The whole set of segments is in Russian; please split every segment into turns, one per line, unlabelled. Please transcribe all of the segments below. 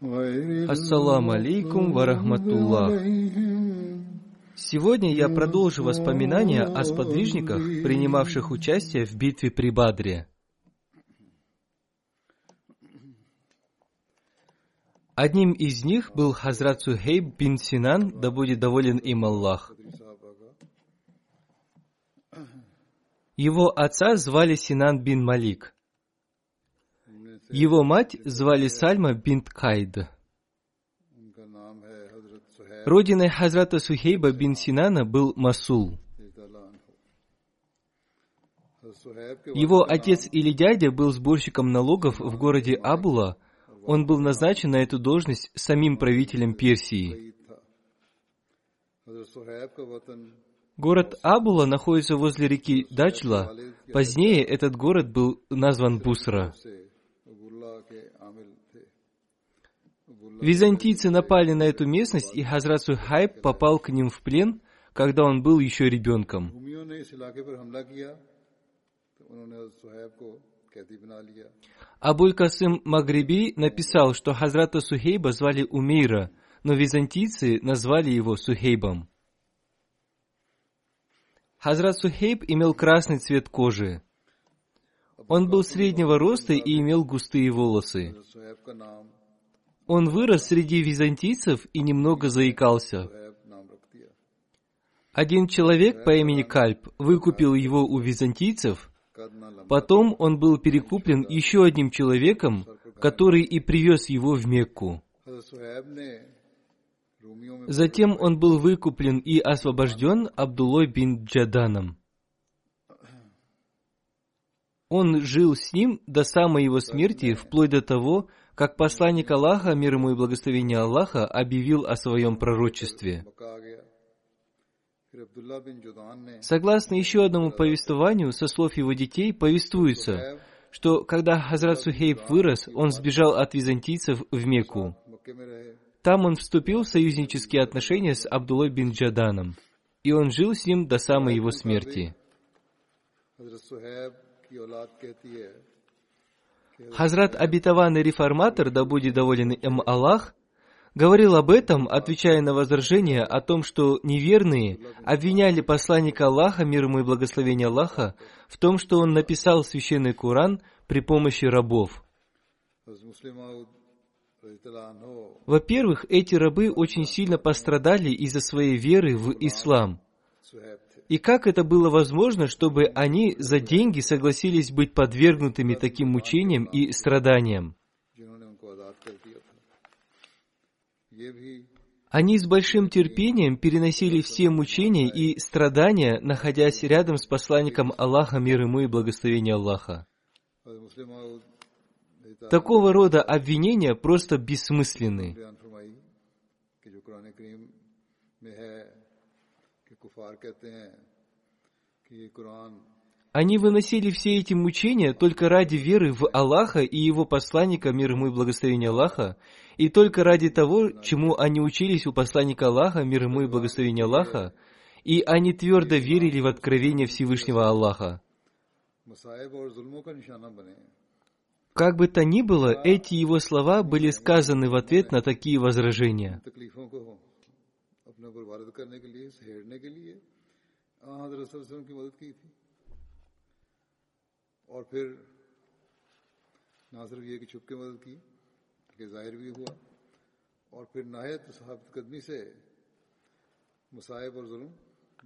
Ассаламу алейкум
варахматуллах.
Сегодня я продолжу воспоминания о сподвижниках, принимавших участие в битве при Бадре. Одним из них был Хазрат Сухейб бин Синан, да будет доволен им Аллах. Его отца звали Синан бин Малик – его мать звали Сальма бинт Кайд. Родиной Хазрата Сухейба бин Синана был Масул. Его отец или дядя был сборщиком налогов в городе Абула. Он был назначен на эту должность самим правителем Персии. Город Абула находится возле реки Дачла. Позднее этот город был назван Бусра. Византийцы напали на эту местность, и Хазрат Сухайб попал к ним в плен, когда он был еще ребенком. Абуль Касым Магриби написал, что Хазрата Сухейба звали Умейра, но византийцы назвали его Сухейбом. Хазрат Сухейб имел красный цвет кожи. Он был среднего роста и имел густые волосы. Он вырос среди византийцев и немного заикался. Один человек по имени Кальп выкупил его у византийцев, потом он был перекуплен еще одним человеком, который и привез его в Мекку. Затем он был выкуплен и освобожден Абдулой бин Джаданом. Он жил с ним до самой его смерти, вплоть до того, как посланник Аллаха, мир ему и благословение Аллаха, объявил о своем пророчестве. Согласно еще одному повествованию, со слов его детей повествуется, что когда Хазрат Сухейб вырос, он сбежал от византийцев в Мекку. Там он вступил в союзнические отношения с Абдулой бин Джаданом, и он жил с ним до самой его смерти. Хазрат обетованный реформатор, да будет доволен им Аллах, говорил об этом, отвечая на возражение о том, что неверные обвиняли посланника Аллаха, мир ему и благословение Аллаха, в том, что он написал священный Куран при помощи рабов. Во-первых, эти рабы очень сильно пострадали из-за своей веры в ислам – и как это было возможно, чтобы они за деньги согласились быть подвергнутыми таким мучениям и страданиям? Они с большим терпением переносили все мучения и страдания, находясь рядом с посланником Аллаха, мир ему и благословение Аллаха. Такого рода обвинения просто бессмысленны. Они выносили все эти мучения только ради веры в Аллаха и его посланника, мир ему и благословение Аллаха, и только ради того, чему они учились у посланника Аллаха, мир ему и благословение Аллаха, и они твердо верили в откровение Всевышнего Аллаха. Как бы то ни было, эти его слова были сказаны в ответ на такие возражения.
اپنے اوپر وارد کرنے کے لیے، سہیڑنے کے لیے حضرت صلی اللہ علیہ وسلم کی مدد کی تھی۔ اور پھر نہ صرف یہ کہ چھپ کے مدد کی کہ ظاہر بھی ہوا۔ اور پھر نہایت صحابت قدمی سے مصائب اور ظلم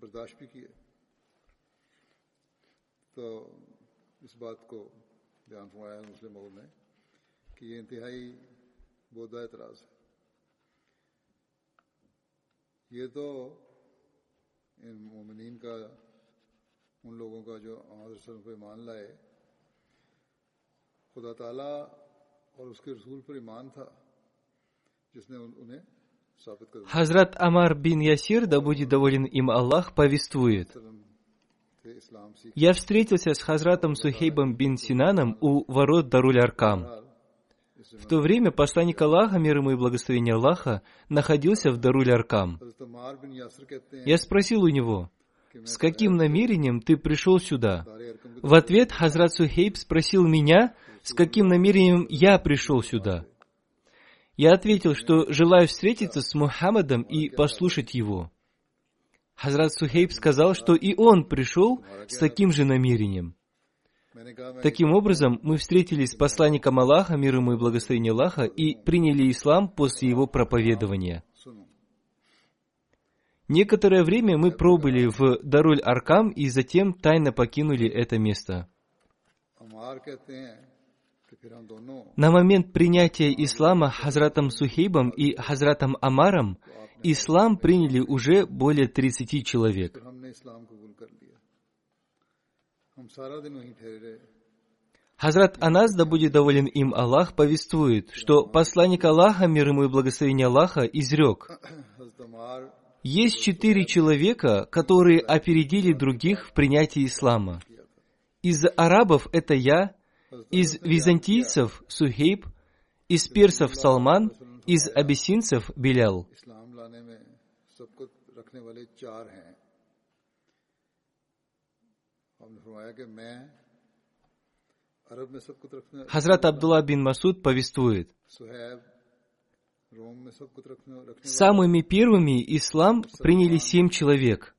برداشت بھی کیے۔ تو اس بات کو دھیان فرمایا مسلم مغل نے کہ یہ انتہائی بودھا اعتراض ہے۔
Хазрат Амар бин Ясир, да будет доволен им Аллах, повествует. Я встретился с Хазратом Сухейбом бин Синаном у ворот Даруль Аркам. В то время посланник Аллаха, мир ему и благословение Аллаха, находился в Даруль Аркам. Я спросил у него, «С каким намерением ты пришел сюда?» В ответ Хазрат Сухейб спросил меня, «С каким намерением я пришел сюда?» Я ответил, что желаю встретиться с Мухаммадом и послушать его. Хазрат Сухейб сказал, что и он пришел с таким же намерением. Таким образом, мы встретились с посланником Аллаха, мир ему и благословение Аллаха, и приняли ислам после его проповедования. Некоторое время мы пробыли в Даруль Аркам и затем тайно покинули это место. На момент принятия ислама Хазратом Сухейбом и Хазратом Амаром ислам приняли уже более 30 человек. Хазрат Анас, да будет доволен им Аллах, повествует, что посланник Аллаха, мир ему и благословение Аллаха, изрек. Есть четыре человека, которые опередили других в принятии ислама. Из арабов это я, из византийцев – Сухейб, из персов – Салман, из абиссинцев – Белял. Хазрат Абдулла бин Масуд повествует, Самыми первыми ислам приняли семь человек.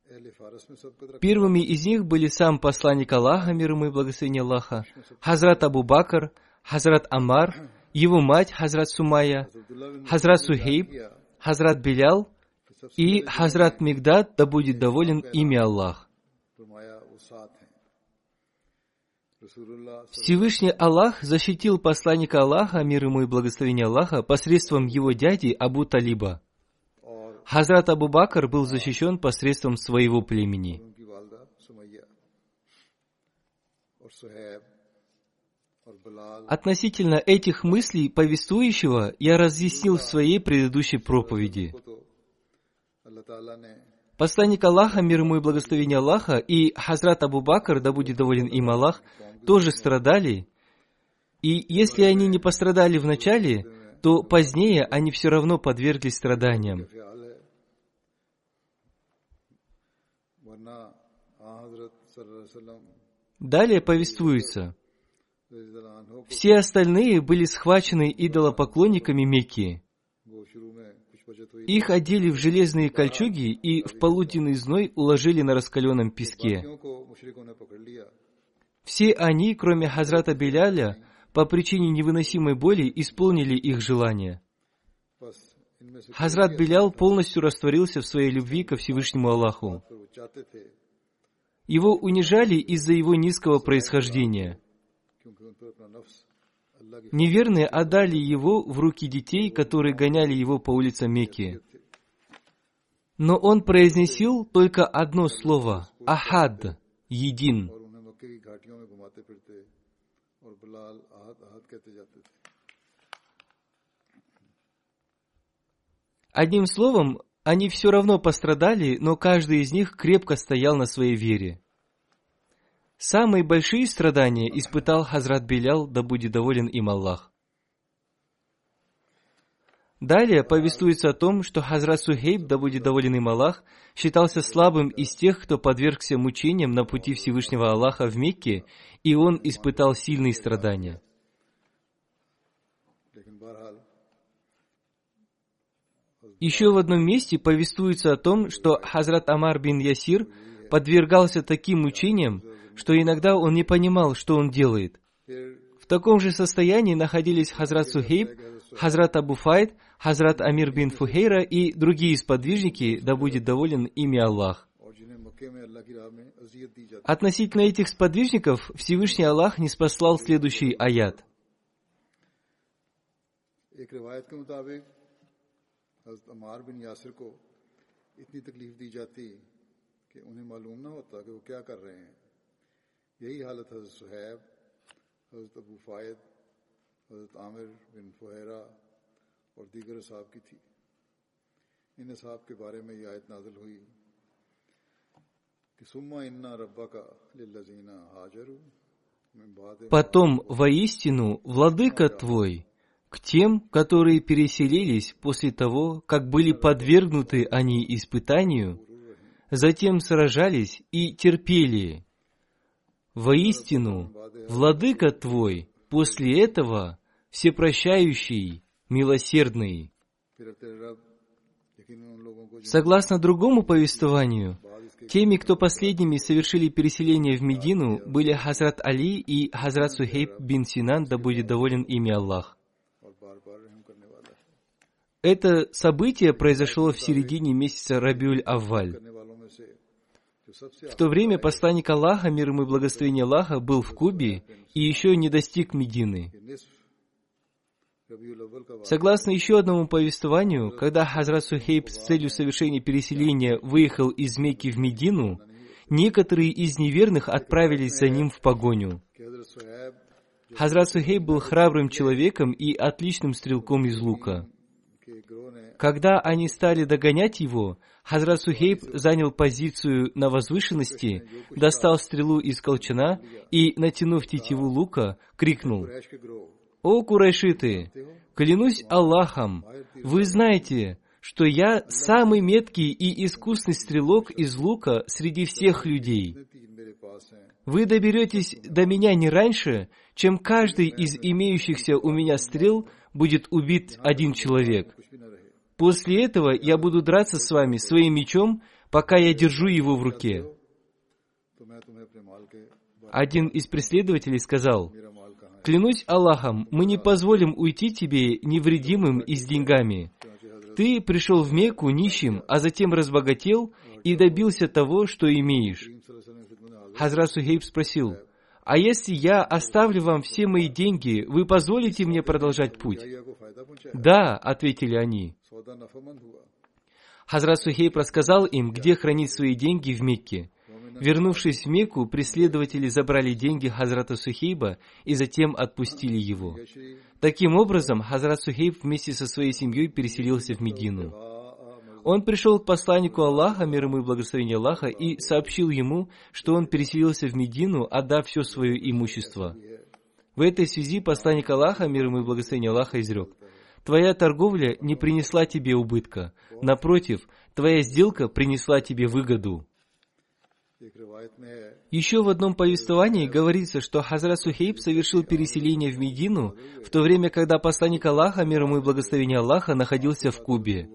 Первыми из них были сам посланник Аллаха, мир ему и благословение Аллаха, Хазрат Абу Бакр, Хазрат Амар, его мать Хазрат Сумая, Хазрат Сухейб, Хазрат Белял и Хазрат Мигдад, да будет доволен ими Аллах. Всевышний Аллах защитил посланника Аллаха, мир ему и благословение Аллаха, посредством его дяди Абу Талиба. Хазрат Абу Бакр был защищен посредством своего племени. Относительно этих мыслей повествующего я разъяснил в своей предыдущей проповеди. Посланник Аллаха, мир ему и благословение Аллаха, и Хазрат Абу Бакр, да будет доволен им Аллах, тоже страдали. И если они не пострадали в начале, то позднее они все равно подверглись страданиям. Далее повествуется. Все остальные были схвачены идолопоклонниками Мекки. Их одели в железные кольчуги и в полуденный зной уложили на раскаленном песке. Все они, кроме Хазрата Беляля, по причине невыносимой боли исполнили их желание. Хазрат Белял полностью растворился в своей любви ко Всевышнему Аллаху. Его унижали из-за его низкого происхождения – неверные отдали его в руки детей, которые гоняли его по улицам Мекки. Но он произнесил только одно слово – «Ахад» – «Един». Одним словом, они все равно пострадали, но каждый из них крепко стоял на своей вере. Самые большие страдания испытал Хазрат Белял, да будет доволен им Аллах. Далее повествуется о том, что Хазрат Сухейб, да будет доволен им Аллах, считался слабым из тех, кто подвергся мучениям на пути Всевышнего Аллаха в Мекке, и он испытал сильные страдания. Еще в одном месте повествуется о том, что Хазрат Амар бин Ясир подвергался таким мучениям, что иногда он не понимал, что он делает. В таком же состоянии находились Хазрат Сухейб, Хазрат Абу Файд, Хазрат Амир бин Фухейра и другие сподвижники, да будет доволен ими Аллах. Относительно этих сподвижников Всевышний Аллах не спаслал следующий аят. اتنی تکلیف دی यही हालत हजरत सुहैब हजरत अबू फायद हजरत आमिर बिन फुहरा और दीगर साहब की थी इन साहब के बारे में यह आयत नाजिल हुई कि सुम्मा इन्ना रब्बा का लिल्लजीना हाजरू Потом, воистину, Владыка Твой к тем, которые переселились после того, как были подвергнуты они испытанию, затем сражались и терпели. Воистину, Владыка Твой после этого всепрощающий, милосердный. Согласно другому повествованию, теми, кто последними совершили переселение в Медину, были Хазрат Али и Хазрат Сухейб бин Синан, да будет доволен ими Аллах. Это событие произошло в середине месяца Рабиуль Авваль. В то время посланник Аллаха, мир ему и благословение Аллаха, был в Кубе и еще не достиг Медины. Согласно еще одному повествованию, когда Хазрат Сухейб с целью совершения переселения выехал из Мекки в Медину, некоторые из неверных отправились за ним в погоню. Хазрат Сухейб был храбрым человеком и отличным стрелком из лука. Когда они стали догонять его, Хазрат Сухейб занял позицию на возвышенности, достал стрелу из колчана и, натянув тетиву лука, крикнул, «О, курайшиты, клянусь Аллахом, вы знаете, что я самый меткий и искусный стрелок из лука среди всех людей. Вы доберетесь до меня не раньше, чем каждый из имеющихся у меня стрел будет убит один человек. После этого я буду драться с вами своим мечом, пока я держу его в руке. Один из преследователей сказал, «Клянусь Аллахом, мы не позволим уйти тебе невредимым и с деньгами. Ты пришел в Мекку нищим, а затем разбогател и добился того, что имеешь». Хазрат Сухейб спросил, «А если я оставлю вам все мои деньги, вы позволите мне продолжать путь?» «Да», — ответили они. Хазрат Сухейб рассказал им, где хранить свои деньги в Мекке. Вернувшись в Мекку, преследователи забрали деньги Хазрата Сухейба и затем отпустили его. Таким образом, Хазрат Сухейб вместе со своей семьей переселился в Медину. Он пришел к посланнику Аллаха, мир ему и благословение Аллаха, и сообщил ему, что он переселился в Медину, отдав все свое имущество. В этой связи посланник Аллаха, мир ему и благословение Аллаха, изрек – Твоя торговля не принесла тебе убытка. Напротив, твоя сделка принесла тебе выгоду. Еще в одном повествовании говорится, что Хазрат Сухейб совершил переселение в Медину в то время, когда посланник Аллаха, мир ему и благословение Аллаха, находился в Кубе.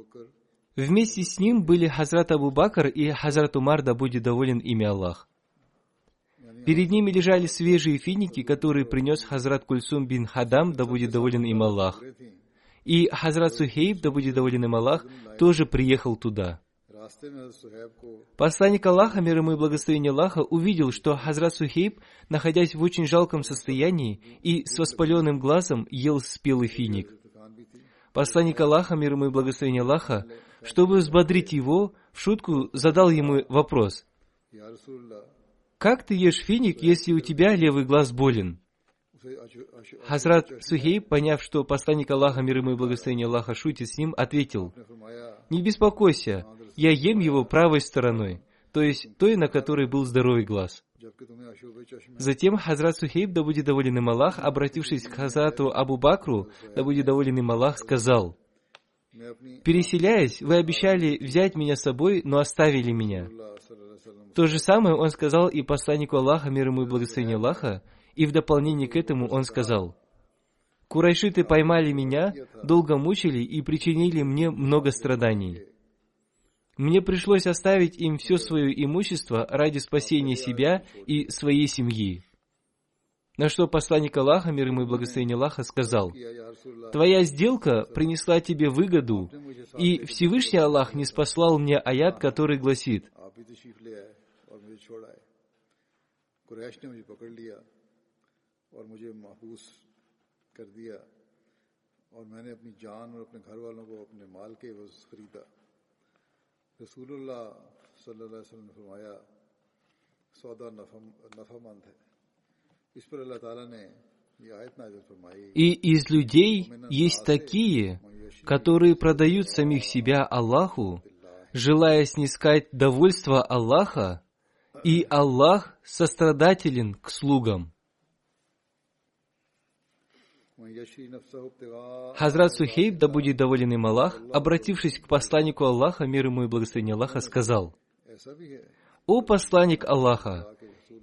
Вместе с ним были Хазрат Абу Бакр и Хазрат Умар, да будет доволен ими Аллах. Перед ними лежали свежие финики, которые принес Хазрат Кульсум бин Хадам, да будет доволен им Аллах. И Хазрат Сухейб, да будет доволен им Аллах, тоже приехал туда. Посланник Аллаха, мир ему и благословение Аллаха, увидел, что Хазрат Сухейб, находясь в очень жалком состоянии и с воспаленным глазом, ел спелый финик. Посланник Аллаха, мир ему и благословение Аллаха, чтобы взбодрить его, в шутку задал ему вопрос. «Как ты ешь финик, если у тебя левый глаз болен?» Хазрат Сухей, поняв, что посланник Аллаха, мир ему и благословение Аллаха, шутит с ним, ответил, «Не беспокойся, я ем его правой стороной, то есть той, на которой был здоровый глаз». Затем Хазрат Сухейб, да будет доволен им Аллах, обратившись к Хазрату Абу Бакру, да будет доволен им Аллах, сказал, «Переселяясь, вы обещали взять меня с собой, но оставили меня». То же самое он сказал и посланнику Аллаха, мир ему и благословение Аллаха, и в дополнение к этому он сказал, «Курайшиты поймали меня, долго мучили и причинили мне много страданий. Мне пришлось оставить им все свое имущество ради спасения себя и своей семьи». На что посланник Аллаха, мир ему и благословение Аллаха, сказал, «Твоя сделка принесла тебе выгоду, и Всевышний Аллах не спаслал мне аят, который гласит, и из людей есть такие, которые продают самих себя Аллаху, желая снискать довольство Аллаха, и Аллах сострадателен к слугам. Хазрат Сухейб, да будет доволен им Аллах, обратившись к посланнику Аллаха, мир ему и благословение Аллаха, сказал, «О посланник Аллаха,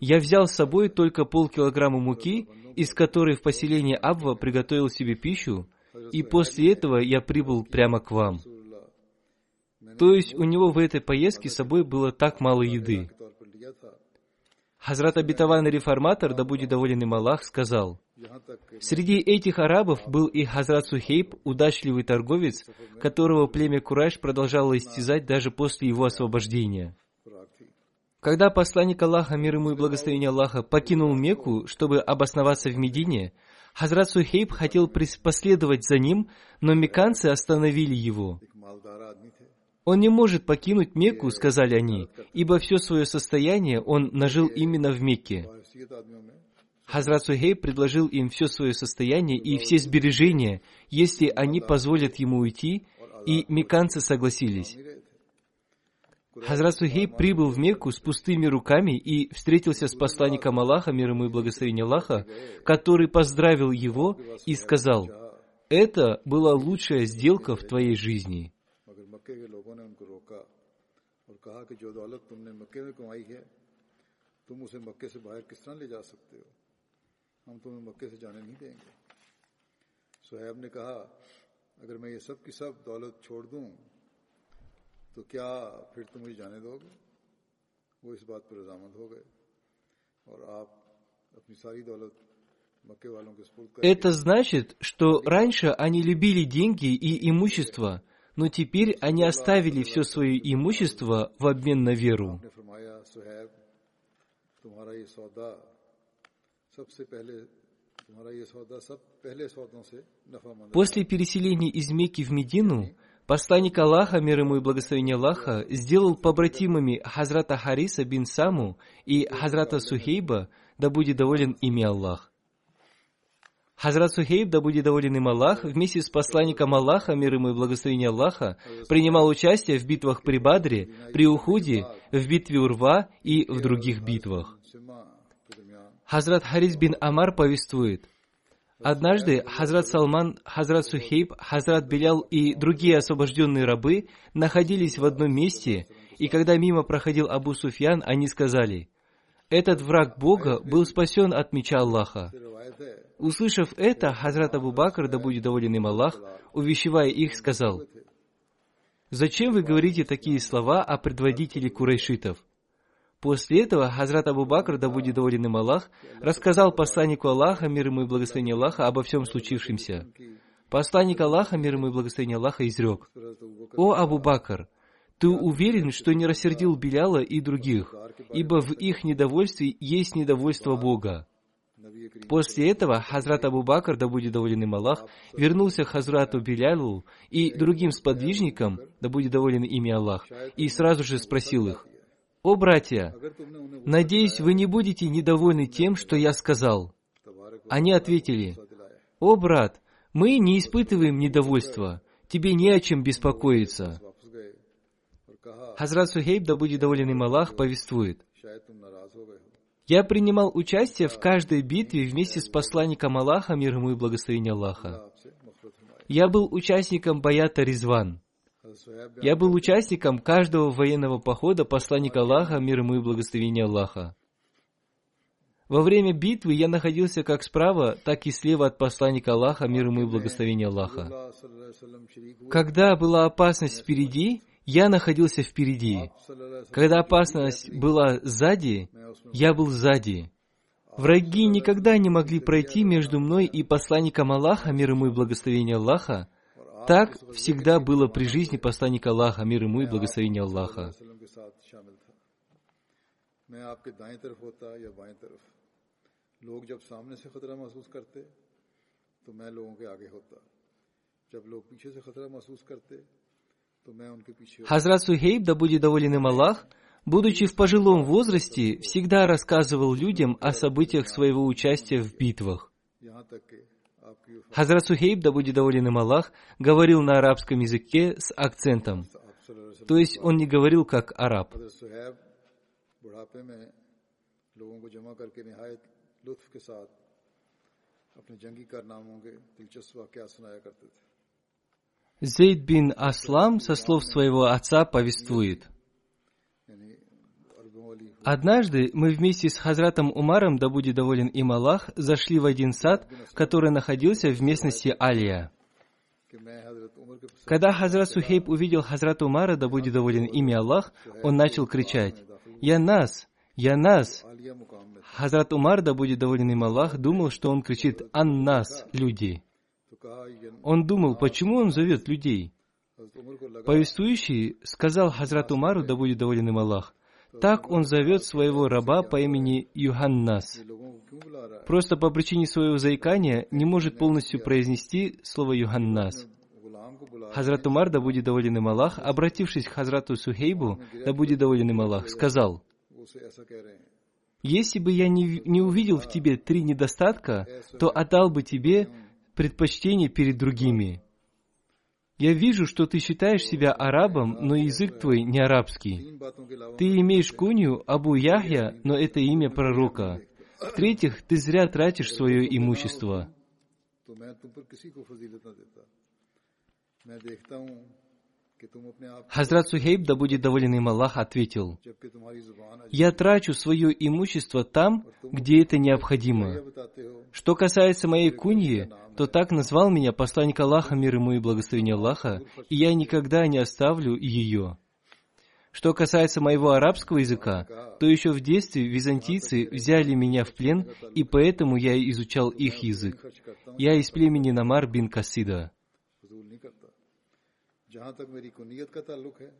я взял с собой только полкилограмма муки, из которой в поселении Абва приготовил себе пищу, и после этого я прибыл прямо к вам. То есть у него в этой поездке с собой было так мало еды. Хазрат обетованный реформатор, да будет доволен им Аллах, сказал, Среди этих арабов был и Хазрат Сухейб, удачливый торговец, которого племя Кураш продолжало истязать даже после его освобождения. Когда посланник Аллаха, мир ему и благословение Аллаха, покинул Мекку, чтобы обосноваться в Медине, Хазрат Сухейб хотел последовать за ним, но меканцы остановили его. «Он не может покинуть Мекку», — сказали они, «ибо все свое состояние он нажил именно в Мекке».
हैसियत आदमियों में
Хазрат Сухейб предложил им все свое состояние и все сбережения, если они позволят ему уйти, и мекканцы согласились.
नहीं रहे थे
Хазрат Сухейб прибыл в Мекку с пустыми руками и встретился с посланником Аллаха, мир ему и благословение Аллаха, который поздравил его и сказал, «Это была лучшая сделка в твоей жизни».
मगर मक्के के लोगों ने उनको रोका और कहा कि जो दौलत तुमने मक्के में कमाई है तुम उसे मक्के से बाहर किस तरह ले जा सकते हो हम तुम्हें मक्के से जाने नहीं देंगे सुहैब ने कहा अगर मैं ये सब की सब दौलत छोड़ दूं तो क्या फिर तुम मुझे जाने दोगे वो इस बात पर रजामंद हो गए और आप अपनी सारी दौलत मक्के वालों के स्पुर्द कर
Это значит, что раньше они любили деньги и имущество, но теперь они оставили все свое имущество в обмен на веру. После переселения из Мекки в Медину, посланник Аллаха, мир ему и благословение Аллаха, сделал побратимами Хазрата Хариса бин Саму и Хазрата Сухейба, да будет доволен ими Аллах. Хазрат Сухейб, да будет доволен им Аллах, вместе с посланником Аллаха, мир ему и благословение Аллаха, принимал участие в битвах при Бадре, при Ухуде, в битве Урва и в других битвах. Хазрат Хариз бин Амар повествует. Однажды Хазрат Салман, Хазрат Сухейб, Хазрат Белял и другие освобожденные рабы находились в одном месте, и когда мимо проходил Абу Суфьян, они сказали, «Этот враг Бога был спасен от меча Аллаха». Услышав это, Хазрат Абу Бакр, да будет доволен им Аллах, увещевая их, сказал, «Зачем вы говорите такие слова о предводителе курайшитов? После этого Хазрат Абу Бакр, да будет доволен им Аллах, рассказал посланнику Аллаха, мир ему и благословение Аллаха, обо всем случившемся. Посланник Аллаха, мир ему и благословение Аллаха, изрек. «О, Абу Бакр, ты уверен, что не рассердил Беляла и других, ибо в их недовольстве есть недовольство Бога». После этого Хазрат Абу Бакр, да будет доволен им Аллах, вернулся к Хазрату Белялу и другим сподвижникам, да будет доволен ими Аллах, и сразу же спросил их, «О, братья, надеюсь, вы не будете недовольны тем, что я сказал». Они ответили, «О, брат, мы не испытываем недовольства, тебе не о чем беспокоиться». Хазрат Сухейб, да будет доволен им Аллах, повествует, «Я принимал участие в каждой битве вместе с посланником Аллаха, мир ему и благословение Аллаха. Я был участником Баята Ризван. Я был участником каждого военного похода посланника Аллаха, мир ему и благословение Аллаха. Во время битвы я находился как справа, так и слева от посланника Аллаха, мир ему и благословение Аллаха. Когда была опасность впереди, я находился впереди. Когда опасность была сзади, я был сзади. Враги никогда не могли пройти между мной и посланником Аллаха, мир ему и благословение Аллаха, так всегда было при жизни посланника Аллаха, мир ему и благословение Аллаха. Хазрат Сухейб, да будет доволен им Аллах, будучи в пожилом возрасте, всегда рассказывал людям о событиях своего участия в битвах. Хазрат Сухейб, да будет доволен им Аллах, говорил на арабском языке с акцентом. То есть он не говорил как араб. Зейд бин Аслам со слов своего отца повествует. Однажды мы вместе с Хазратом Умаром, да будет доволен им Аллах, зашли в один сад, который находился в местности Алия. Когда Хазрат Сухейб увидел Хазрата Умара, да будет доволен ими Аллах, он начал кричать «Я нас! Я нас!» Хазрат Умар, да будет доволен им Аллах, думал, что он кричит «Ан нас, люди!» Он думал, почему он зовет людей? Повествующий сказал Хазрат Умару, да будет доволен им Аллах, так он зовет своего раба по имени Юханнас. Просто по причине своего заикания не может полностью произнести слово Юханнас. Хазрат Умар, да будет доволен им Аллах, обратившись к Хазрату Сухейбу, да будет доволен им Аллах, сказал, «Если бы я не, не увидел в тебе три недостатка, то отдал бы тебе предпочтение перед другими». Я вижу, что ты считаешь себя арабом, но язык твой не арабский. Ты имеешь кунью Абу Яхья, но это имя пророка. В-третьих, ты зря тратишь свое имущество. Хазрат Сухейб, да будет доволен им Аллах, ответил, «Я трачу свое имущество там, где это необходимо. Что касается моей куньи, то так назвал меня посланник Аллаха, мир ему и благословение Аллаха, и я никогда не оставлю ее». Что касается моего арабского языка, то еще в детстве византийцы взяли меня в плен, и поэтому я изучал их язык. Я из племени Намар бин Касида.
फजूल नहीं करता जहाँ तक मेरी कुनियत का ताल्लुक है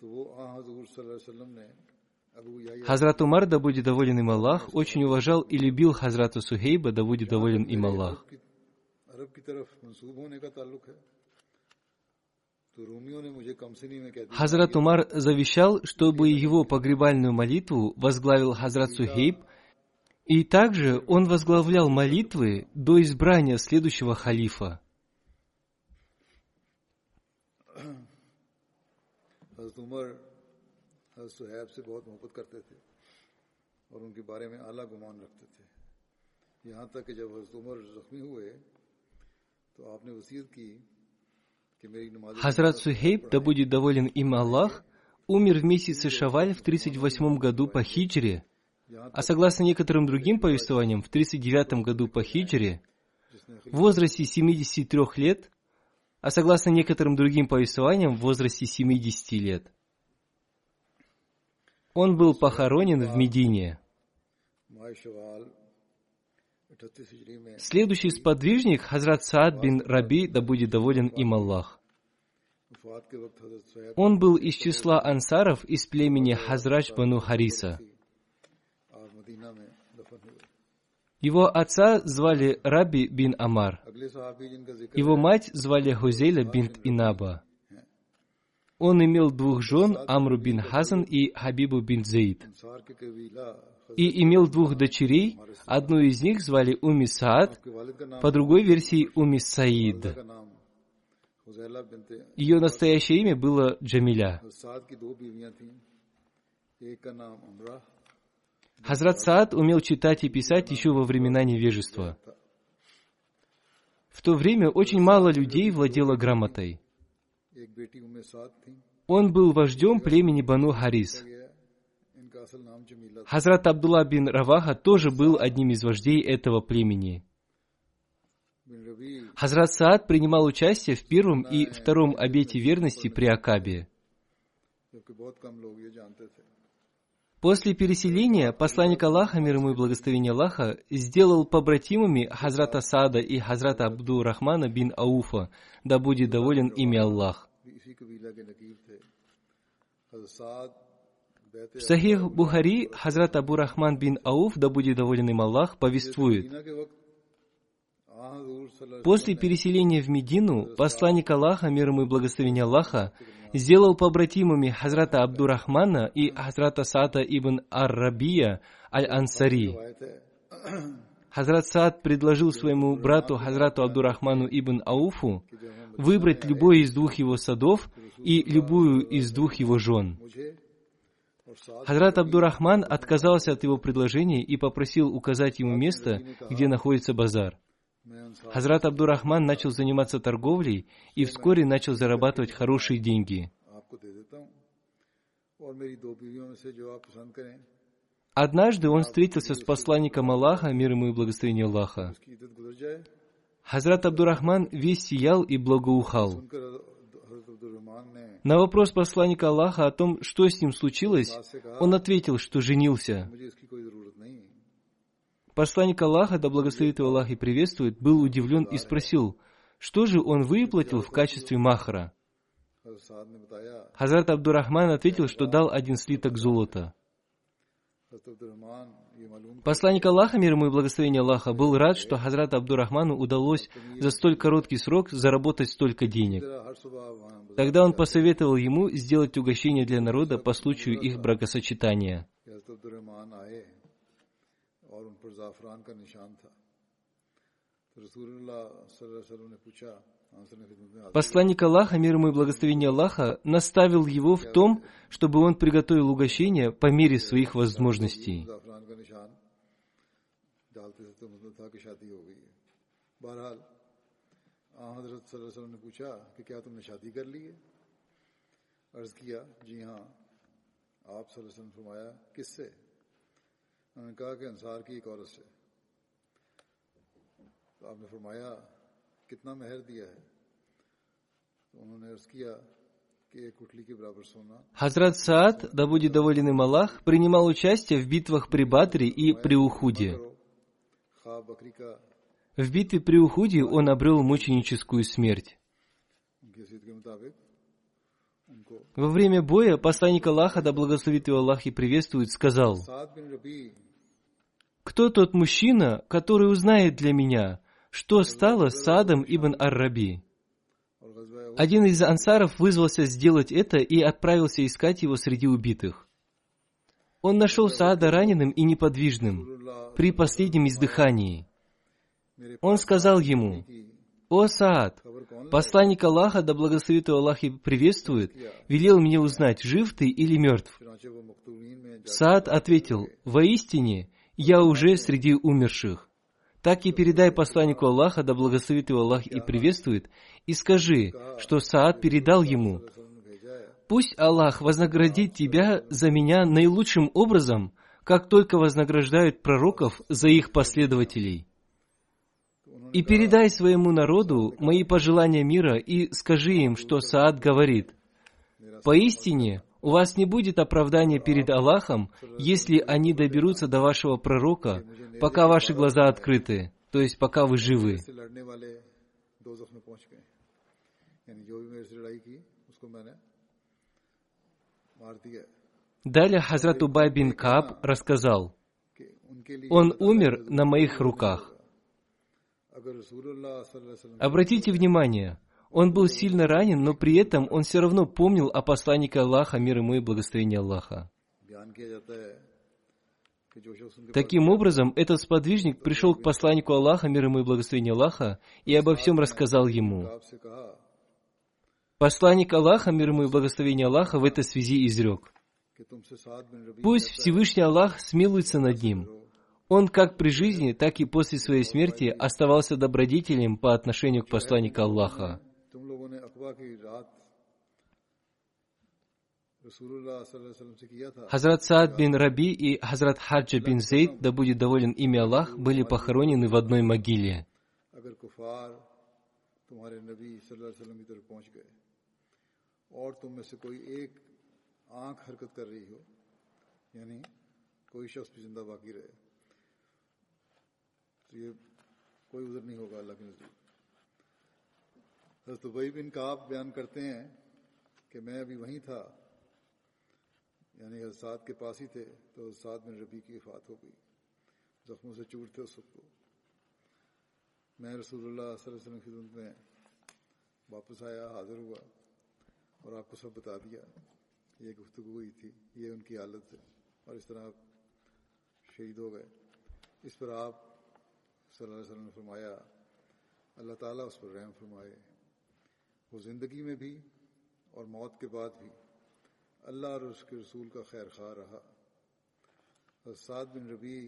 तो वो आ हजूर सल्लल्लाहु अलैहि वसल्लम ने अबू याह्या
Хазрат Умар, да будет доволен им Аллах, очень уважал и любил Хазрата Сухейба, да будет доволен им Аллах.
की- अरब की तरफ मंसूब होने का ताल्लुक है तो रोमियो ने मुझे कमसनी में कह दिया
Хазрат Умар завещал, чтобы его погребальную молитву возглавил Хазрат Сухейб, и также он возглавлял молитвы до избрания следующего халифа. – Хазрат Сухейб, да будет доволен им Аллах, умер в месяце Шаваль в 38 году по хиджре, а согласно некоторым другим повествованиям, в 39 году по хиджре, в возрасте 73 лет, а согласно некоторым другим повествованиям в возрасте 70 лет. Он был похоронен в Медине. Следующий сподвижник, Хазрат Саад бин Раби, да будет доволен им Аллах. Он был из числа ансаров из племени Хазрач Бану Хариса. Его отца звали Раби бин Амар. Его мать звали Хузеля бин Инаба. Он имел двух жен, Амру бин Хазан и Хабибу бин Зейд. И имел двух дочерей, одну из них звали Уми Саад, по другой версии Уми Саид. Ее настоящее имя было Джамиля. Хазрат Саад умел читать и писать еще во времена невежества. В то время очень мало людей владело грамотой. Он был вождем племени Бану Харис. Хазрат Абдулла бин Раваха тоже был одним из вождей этого племени. Хазрат Саад принимал участие в первом и втором обете верности при Акабе. После переселения посланник Аллаха, мир ему и благословение Аллаха, сделал побратимами Хазрата Сада и Хазрата Абду Рахмана бин Ауфа, да будет доволен ими Аллах. В Сахих Бухари Хазрат Абу Рахман бин Ауф, да будет доволен им Аллах, повествует – После переселения в Медину посланник Аллаха, мир ему и благословение Аллаха, сделал побратимами Хазрата Абдурахмана и Хазрата Саата ибн Ар-Рабия Аль-Ансари. Хазрат Саад предложил своему брату Хазрату Абдурахману ибн Ауфу выбрать любой из двух его садов и любую из двух его жен. Хазрат Абдурахман отказался от его предложения и попросил указать ему место, где находится базар. Хазрат Абдурахман начал заниматься торговлей и вскоре начал зарабатывать хорошие деньги. Однажды он встретился с посланником Аллаха, мир ему и благословение Аллаха. Хазрат Абдурахман весь сиял и благоухал. На вопрос посланника Аллаха о том, что с ним случилось, он ответил, что женился. Посланник Аллаха, да благословит его Аллах и приветствует, был удивлен и спросил, что же он выплатил в качестве махра? Хазрат Абдурахман ответил, что дал один слиток золота. Посланник Аллаха, мир ему и благословение Аллаха, был рад, что Хазрат Абдурахману удалось за столь короткий срок заработать столько денег. Тогда он посоветовал ему сделать угощение для народа по случаю их бракосочетания. Посланник Аллаха, мир ему и благословение Аллаха, наставил его в том, чтобы он приготовил угощение по мере своих возможностей.
जाफरान का निशान डालते थे तो मतलब था कि शादी हो गई है बहरहाल आ हजरत सल्लल्लाहु अलैहि वसल्लम ने पूछा कि क्या तुमने शादी कर ली है अर्ज किया जी हाँ आप सल्लल्लाहु अलैहि वसल्लम ने फरमाया किससे
Хазрат Саад, да будет доволен им Аллах, принимал участие в битвах при Бадре и при Ухуде. В битве при Ухуде он обрел мученическую смерть. Во время боя посланник Аллаха, да благословит его Аллах и приветствует, сказал, кто тот мужчина, который узнает для меня, что стало с Садом ибн Ар-Раби? Один из ансаров вызвался сделать это и отправился искать его среди убитых. Он нашел Саада раненым и неподвижным, при последнем издыхании. Он сказал ему, «О, Саад, посланник Аллаха, да благословит его Аллах и приветствует, велел мне узнать, жив ты или мертв». Саад ответил, «Воистине, «Я уже среди умерших». Так и передай посланнику Аллаха, да благословит его Аллах и приветствует, и скажи, что Саад передал ему, «Пусть Аллах вознаградит тебя за меня наилучшим образом, как только вознаграждают пророков за их последователей». И передай своему народу мои пожелания мира и скажи им, что Саад говорит, «Поистине, у вас не будет оправдания перед Аллахом, если они доберутся до вашего пророка, пока ваши глаза открыты, то есть пока вы живы. Далее Хазрат Убай бин Кааб рассказал, «Он умер на моих руках». Обратите внимание, он был сильно ранен, но при этом он все равно помнил о посланнике Аллаха, мир ему и благословение Аллаха. Таким образом, этот сподвижник пришел к посланнику Аллаха, мир ему и благословение Аллаха, и обо всем рассказал ему. Посланник Аллаха, мир ему и благословение Аллаха, в этой связи изрек. Пусть Всевышний Аллах смилуется над ним. Он как при жизни, так и после своей смерти оставался добродетелем по отношению к посланнику Аллаха. Хазрат Саад бин Раби и Хазрат Хаджа бин Зейд, да будет доволен ими Аллах, были похоронены в одной могиле.
کوئی حضرت وہی بن کعب بیان کرتے ہیں کہ میں ابھی وہیں تھا یعنی حضرت کے پاس ہی تھے، تو حضرت بن ربی کی وفات ہو گئی۔ زخموں سے چوٹ تھے اس وقت کو میں رسول اللہ صلی اللہ علیہ وسلم خدمت میں واپس آیا، حاضر ہوا اور آپ کو سب بتا دیا۔ یہ گفتگو ہوئی تھی، یہ ان کی حالت ہے اور اس طرح شہید ہو گئے۔ اس پر آپ صلی اللہ علیہ وسلم نے فرمایا، اللہ تعالیٰ اس پر رحم فرمائے۔ वो जिंदगी में भी और मौत के बाद भी अल्लाह और उसके रसूल का खैर खा रहा और साद बिन रबी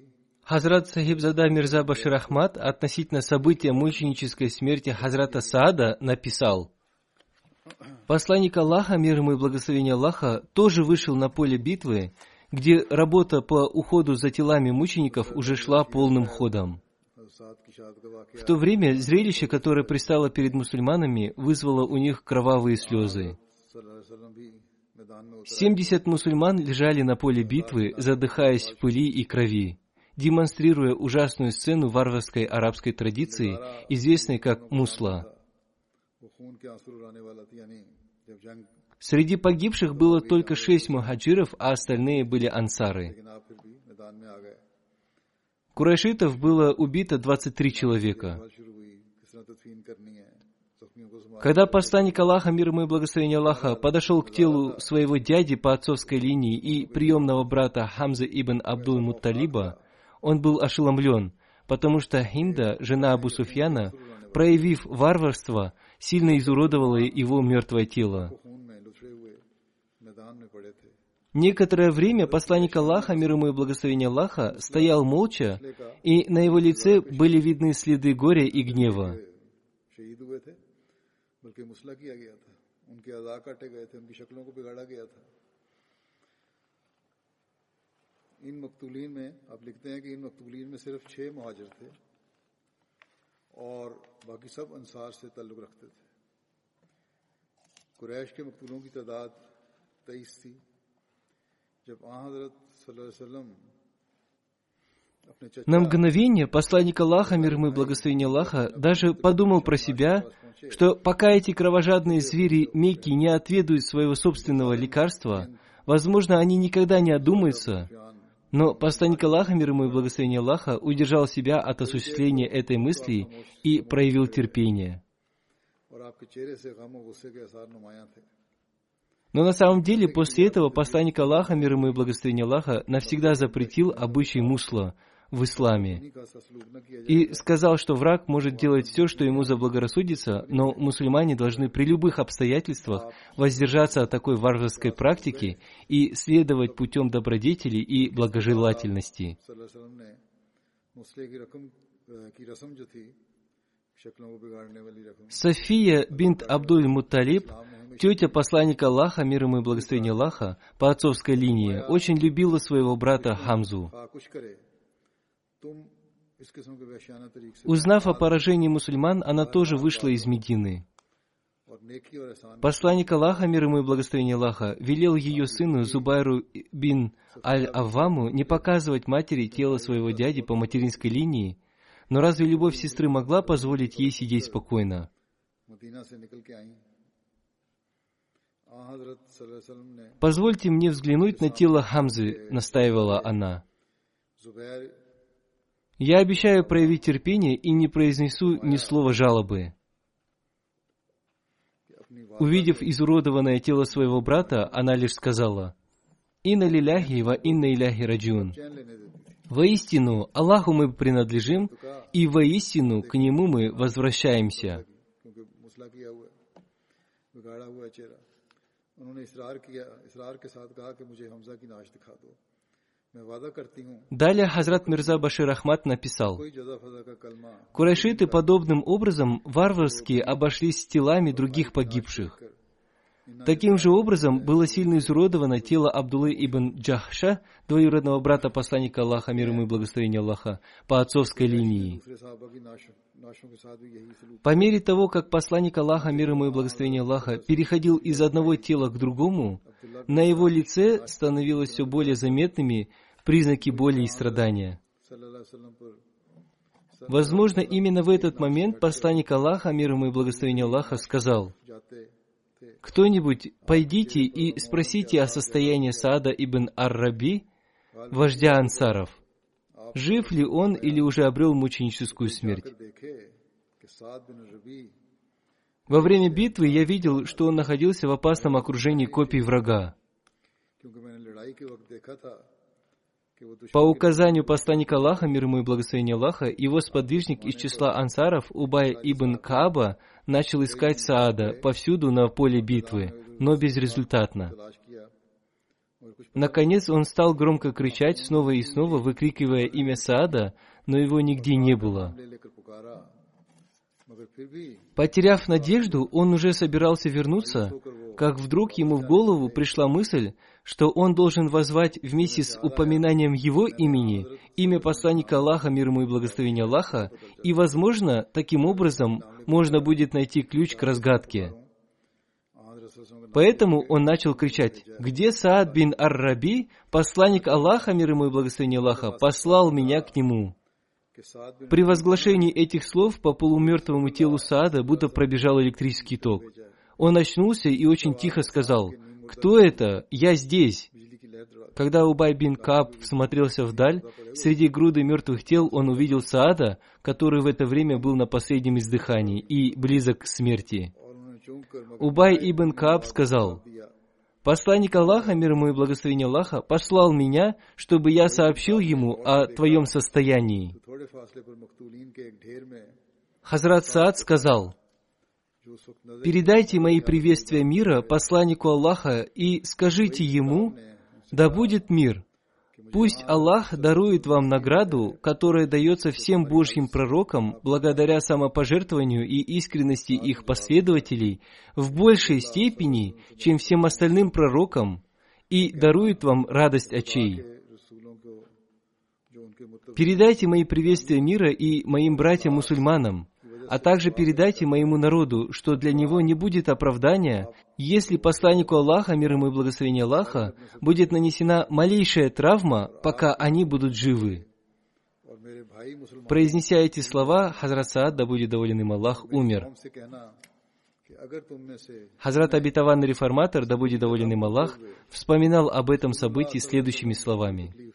Хазрат Сахибзада Мирза Башир Ахмад относительно события мученической смерти Хазрата Саада написал, Посланник Аллаха, мир ему и благословение Аллаха, тоже вышел на поле битвы, где работа по уходу за телами мучеников уже шла полным ходом. В то время зрелище, которое пристало перед мусульманами, вызвало у них кровавые слезы. Семьдесят мусульман лежали на поле битвы, задыхаясь в пыли и крови, демонстрируя ужасную сцену варварской арабской традиции, известной как мусла. Среди погибших было только шесть мухаджиров, а остальные были ансары. Курайшитов было убито 23 человека. Когда посланник Аллаха, мир ему и благословение Аллаха, подошел к телу своего дяди по отцовской линии и приемного брата Хамзы ибн Абдул Мутталиба, он был ошеломлен, потому что Хинда, жена Абу Суфьяна, проявив варварство, сильно изуродовала его мертвое тело.
वो खून में लुथड़े हुए मैदान में पड़े थे
Некоторое время посланник Аллаха, мир ему и благословение Аллаха, стоял молча, и на его лице были видны следы горя и гнева.
शहीद हुए थे बल्कि मुसला किया गया था उनके अदा काटे गए थे उनकी शक्लों को बिगाड़ा गया था इन मकतूलीन में आप लिखते हैं कि इन मकतूलीन में सिर्फ छह मुहाजिर थे और बाकी सब अंसार से ताल्लुक रखते थे कुरैश के मकतूलों की तादाद तेईस थी
на мгновение посланник Аллаха, мир ему и благословение Аллаха, даже подумал про себя, что пока эти кровожадные звери Мекки не отведают своего собственного лекарства, возможно, они никогда не одумаются, но посланник Аллаха, мир ему и благословение Аллаха, удержал себя от осуществления этой мысли и проявил терпение. Но на самом деле после этого посланник Аллаха, мир ему и благословение Аллаха, навсегда запретил обычай мусла в исламе и сказал, что враг может делать все, что ему заблагорассудится, но мусульмане должны при любых обстоятельствах воздержаться от такой варварской практики и следовать путем добродетели и благожелательности. София бинт Абдуль Муталиб, тетя посланника Аллаха, мир ему и благословение Аллаха, по отцовской линии, очень любила своего брата Хамзу. Узнав о поражении мусульман, она тоже вышла из Медины. Посланник Аллаха, мир ему и благословение Аллаха, велел ее сыну Зубайру бин Аль-Авваму не показывать матери тело своего дяди по материнской линии но разве любовь сестры могла позволить ей сидеть спокойно? «Позвольте мне взглянуть на тело Хамзы», — настаивала она. «Я обещаю проявить терпение и не произнесу ни слова жалобы». Увидев изуродованное тело своего брата, она лишь сказала — «Инна лиляхи ва инна иляхи
раджиун».
Воистину, Аллаху мы принадлежим, и воистину к Нему мы возвращаемся. Далее Хазрат Мирза Башир Ахмад написал, «Курайшиты подобным образом варварски обошлись с телами других погибших. Таким же образом было сильно изуродовано тело Абдуллы ибн Джахша, двоюродного брата посланника Аллаха, мир ему и благословения Аллаха, по отцовской линии. По мере того, как посланник Аллаха, мир ему и благословения Аллаха, переходил из одного тела к другому, на его лице становилось все более заметными признаки боли и страдания. Возможно, именно в этот момент посланник Аллаха, мир ему и благословение Аллаха, сказал – кто-нибудь пойдите и спросите о состоянии Сада ибн Ар-Раби, вождя ансаров. Жив ли он или уже обрел мученическую смерть? Во время битвы я видел, что он находился в опасном окружении копий врага. По указанию посланника Аллаха, мир ему и благословение Аллаха, его сподвижник из числа ансаров, Убай ибн Кааба, начал искать Саада повсюду на поле битвы, но безрезультатно. Наконец он стал громко кричать снова и снова, выкрикивая имя Саада, но его нигде не было. Потеряв надежду, он уже собирался вернуться, как вдруг ему в голову пришла мысль, что он должен возвать вместе с упоминанием его имени имя посланника Аллаха, мир ему и благословение Аллаха, и, возможно, таким образом можно будет найти ключ к разгадке. Поэтому он начал кричать, «Где Саад бин Ар-Раби, посланник Аллаха, мир ему и благословение Аллаха, послал меня к нему?» При возглашении этих слов по полумертвому телу Саада будто пробежал электрический ток – он очнулся и очень тихо сказал, «Кто это? Я здесь!» Когда Убай бин Кап смотрелся вдаль, среди груды мертвых тел он увидел Саада, который в это время был на последнем издыхании и близок к смерти. Убай ибн Кап сказал, «Посланник Аллаха, мир ему и благословение Аллаха, послал меня, чтобы я сообщил ему о твоем состоянии». Хазрат Саад сказал, Передайте мои приветствия мира посланнику Аллаха и скажите ему, да будет мир. Пусть Аллах дарует вам награду, которая дается всем Божьим пророкам благодаря самопожертвованию и искренности их последователей в большей степени, чем всем остальным пророкам, и дарует вам радость очей. Передайте мои приветствия мира и моим братьям-мусульманам – а также передайте моему народу, что для него не будет оправдания, если посланнику Аллаха, мир ему и благословение Аллаха, будет нанесена малейшая травма, пока они будут живы. Произнеся эти слова, Хазрат Саад, да будет доволен им Аллах, умер. Хазрат обетованный реформатор, да будет доволен им Аллах, вспоминал об этом событии следующими словами.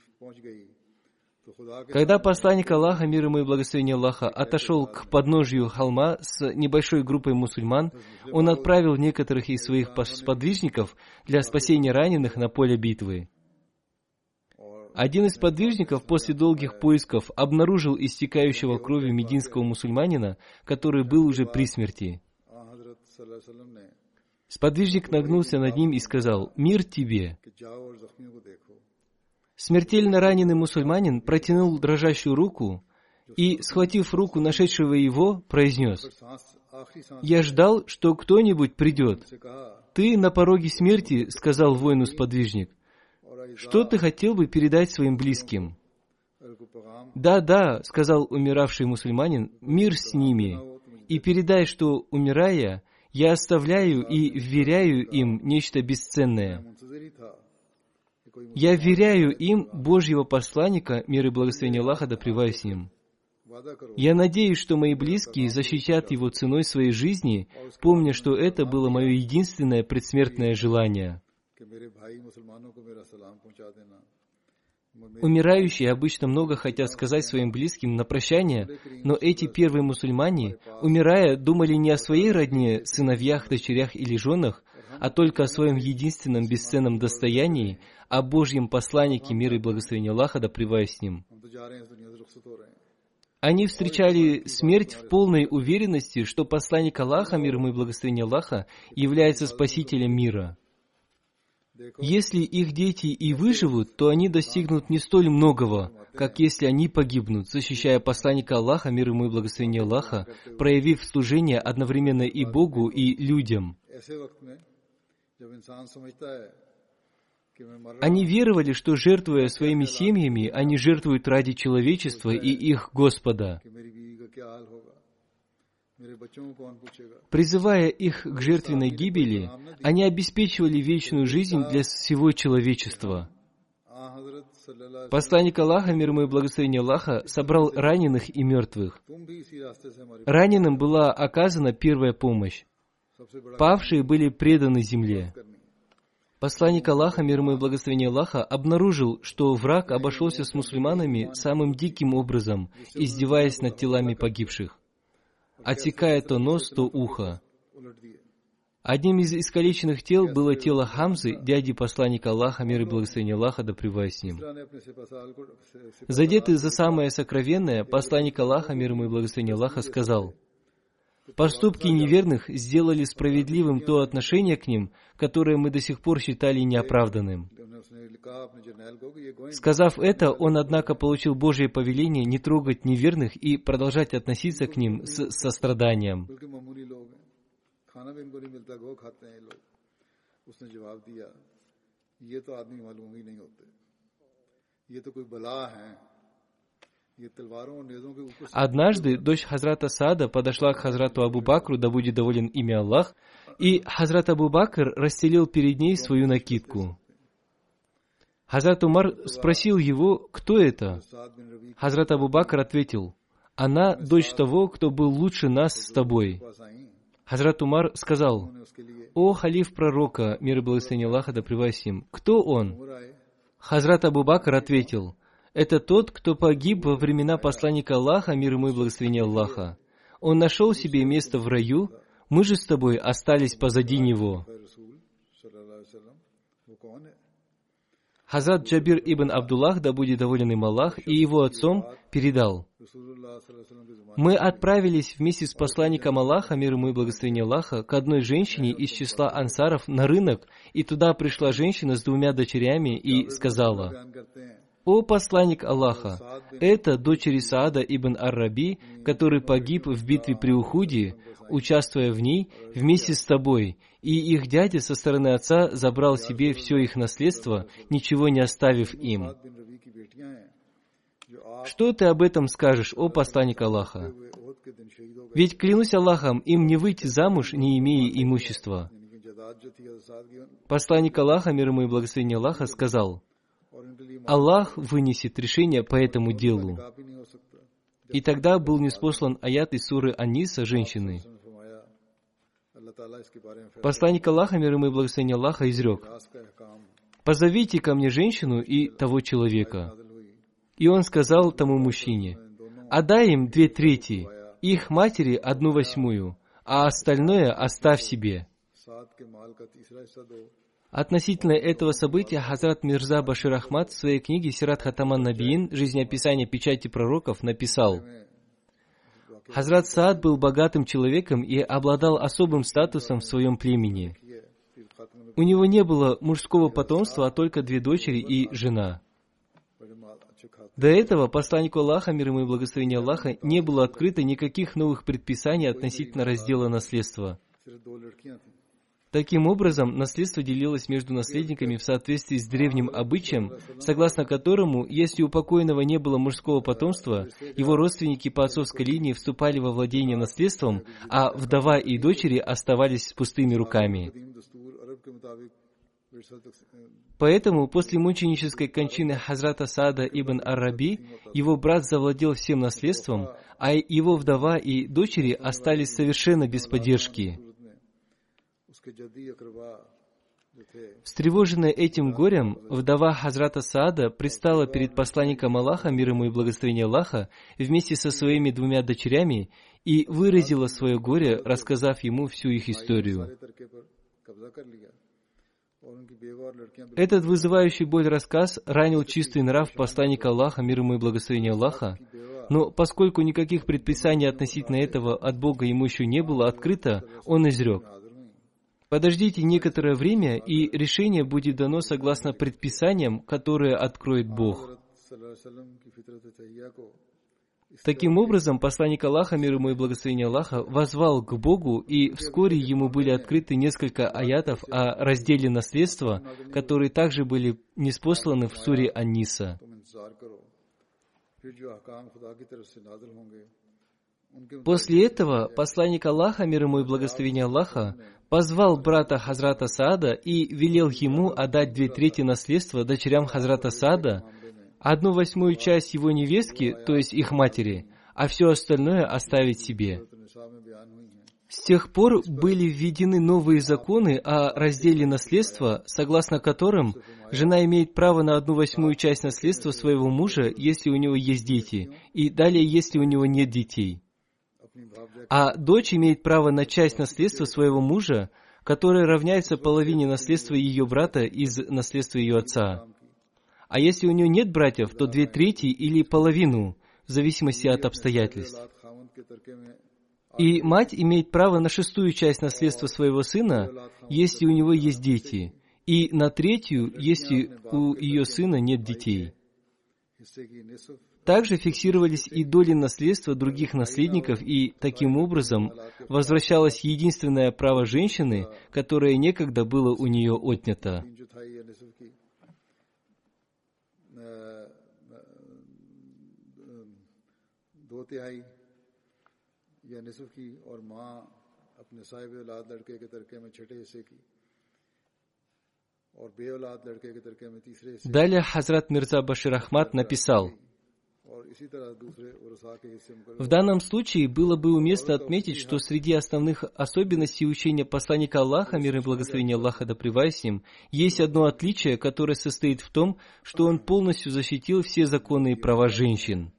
Когда посланник Аллаха, мир ему и благословение Аллаха, отошел к подножью холма с небольшой группой мусульман, он отправил некоторых из своих сподвижников для спасения раненых на поле битвы. Один из подвижников после долгих поисков обнаружил истекающего крови мединского мусульманина, который был уже при смерти. Сподвижник нагнулся над ним и сказал, «Мир тебе!» Смертельно раненый мусульманин протянул дрожащую руку и, схватив руку нашедшего его, произнес, «Я ждал, что кто-нибудь придет. Ты на пороге смерти», — сказал воину-сподвижник. «Что ты хотел бы передать своим близким?» «Да, да», — сказал умиравший мусульманин, — «мир с ними, и передай, что, умирая, я оставляю и вверяю им нечто бесценное». Я веряю им Божьего посланника, мир и благословение Аллаха, да с ним. Я надеюсь, что мои близкие защитят его ценой своей жизни, помня, что это было мое единственное предсмертное желание. Умирающие обычно много хотят сказать своим близким на прощание, но эти первые мусульмане, умирая, думали не о своей родне, сыновьях, дочерях или женах, а только о своем единственном бесценном достоянии, о Божьем посланнике мира и благословения Аллаха, да с ним. Они встречали смерть в полной уверенности, что посланник Аллаха, мир ему и благословение Аллаха, является спасителем мира. Если их дети и выживут, то они достигнут не столь многого, как если они погибнут, защищая посланника Аллаха, мир ему и благословение Аллаха, проявив служение одновременно и Богу, и людям. Они веровали, что жертвуя своими семьями, они жертвуют ради человечества и их Господа. Призывая их к жертвенной гибели, они обеспечивали вечную жизнь для всего человечества. Посланник Аллаха, мир ему и благословение Аллаха, собрал раненых и мертвых. Раненым была оказана первая помощь. Павшие были преданы земле. Посланник Аллаха, мир ему и благословение Аллаха, обнаружил, что враг обошелся с мусульманами самым диким образом, издеваясь над телами погибших, отсекая то нос, то ухо. Одним из искалеченных тел было тело Хамзы, дяди посланника Аллаха, мир и благословение Аллаха, да с ним. Задетый за самое сокровенное, посланник Аллаха, мир ему и благословение Аллаха, сказал — «Поступки неверных сделали справедливым то отношение к ним, которое мы до сих пор считали неоправданным».
उन्होंने उसने कहा अपने जर्नैल को कि ये गोइंग
Сказав это, он, однако, получил Божье повеление не трогать неверных и продолжать относиться к ним с состраданием.
बिल्कुल मामूली लोग हैं खाना भी इनको नहीं मिलता गो खाते हैं ये लोग उसने जवाब दिया ये तो आदमी मालूम ही नहीं होते ये तो कोई बला है
Однажды дочь Хазрата Сада подошла к Хазрату Абу Бакру, да будет доволен имя Аллах, и Хазрат Абу Бакр расстелил перед ней свою накидку. Хазрат Умар спросил его, кто это? Хазрат Абу Бакр ответил, «Она дочь того, кто был лучше нас с тобой». Хазрат Умар сказал, «О, халиф пророка, мир и благословение Аллаха, да им, кто он?» Хазрат Абу Бакр ответил, это тот, кто погиб во времена посланника Аллаха, мир ему и благословение Аллаха. Он нашел себе место в раю, мы же с тобой остались позади него. Хазад Джабир ибн Абдуллах, да будет доволен им Аллах, и его отцом передал. Мы отправились вместе с посланником Аллаха, мир ему и благословение Аллаха, к одной женщине из числа ансаров на рынок, и туда пришла женщина с двумя дочерями и сказала, «О посланник Аллаха, это дочери Саада ибн Ар-Раби, который погиб в битве при Ухуде, участвуя в ней вместе с тобой, и их дядя со стороны отца забрал себе все их наследство, ничего не оставив им. Что ты об этом скажешь, о посланник Аллаха? Ведь, клянусь Аллахом, им не выйти замуж, не имея имущества. Посланник Аллаха, мир ему и благословение Аллаха, сказал – Аллах вынесет решение по этому делу. И тогда был неспослан аят из суры Аниса женщины. Посланник Аллаха, мир ему и благословение Аллаха, изрек, «Позовите ко мне женщину и того человека». И он сказал тому мужчине, «Отдай им две трети, их матери одну восьмую, а остальное оставь себе». Относительно этого события Хазрат Мирза Башир Ахмад в своей книге «Сират Хатаман Набиин. Жизнеописание печати пророков» написал «Хазрат Саад был богатым человеком и обладал особым статусом в своем племени. У него не было мужского потомства, а только две дочери и жена. До этого посланнику Аллаха, мир ему и благословение Аллаха, не было открыто никаких новых предписаний относительно раздела наследства. Таким образом, наследство делилось между наследниками в соответствии с древним обычаем, согласно которому, если у покойного не было мужского потомства, его родственники по отцовской линии вступали во владение наследством, а вдова и дочери оставались с пустыми руками. Поэтому после мученической кончины Хазрата Сада ибн Араби его брат завладел всем наследством, а его вдова и дочери остались совершенно без поддержки. Встревоженная этим горем, вдова Хазрата Саада пристала перед посланником Аллаха, мир ему и благословение Аллаха, вместе со своими двумя дочерями и выразила свое горе, рассказав ему всю их историю. Этот вызывающий боль рассказ ранил чистый нрав посланника Аллаха, мир ему и благословение Аллаха, но поскольку никаких предписаний относительно этого от Бога ему еще не было открыто, он изрек – Подождите некоторое время, и решение будет дано согласно предписаниям, которые откроет Бог. Таким образом, посланник Аллаха, мир ему и благословение Аллаха, возвал к Богу, и вскоре ему были открыты несколько аятов о разделе наследства, которые также были неспосланы в суре Анниса. После этого посланник Аллаха, мир ему и благословение Аллаха, позвал брата Хазрата Саада и велел ему отдать две трети наследства дочерям Хазрата Саада, одну восьмую часть его невестки, то есть их матери, а все остальное оставить себе. С тех пор были введены новые законы о разделе наследства, согласно которым жена имеет право на одну восьмую часть наследства своего мужа, если у него есть дети, и далее, если у него нет детей. А дочь имеет право на часть наследства своего мужа, которая равняется половине наследства ее брата из наследства ее отца. А если у нее нет братьев, то две трети или половину, в зависимости от обстоятельств. И мать имеет право на шестую часть наследства своего сына, если у него есть дети, и на третью, если у ее сына нет детей. Также фиксировались и доли наследства других наследников, и таким образом возвращалось единственное право женщины, которое некогда было у нее отнято. Далее Хазрат Мирза Башир Ахмад написал, в данном случае было бы уместно отметить, что среди основных особенностей учения посланника Аллаха, мир и благословение Аллаха да с ним, есть одно отличие, которое состоит в том, что он полностью защитил все законы и права женщин.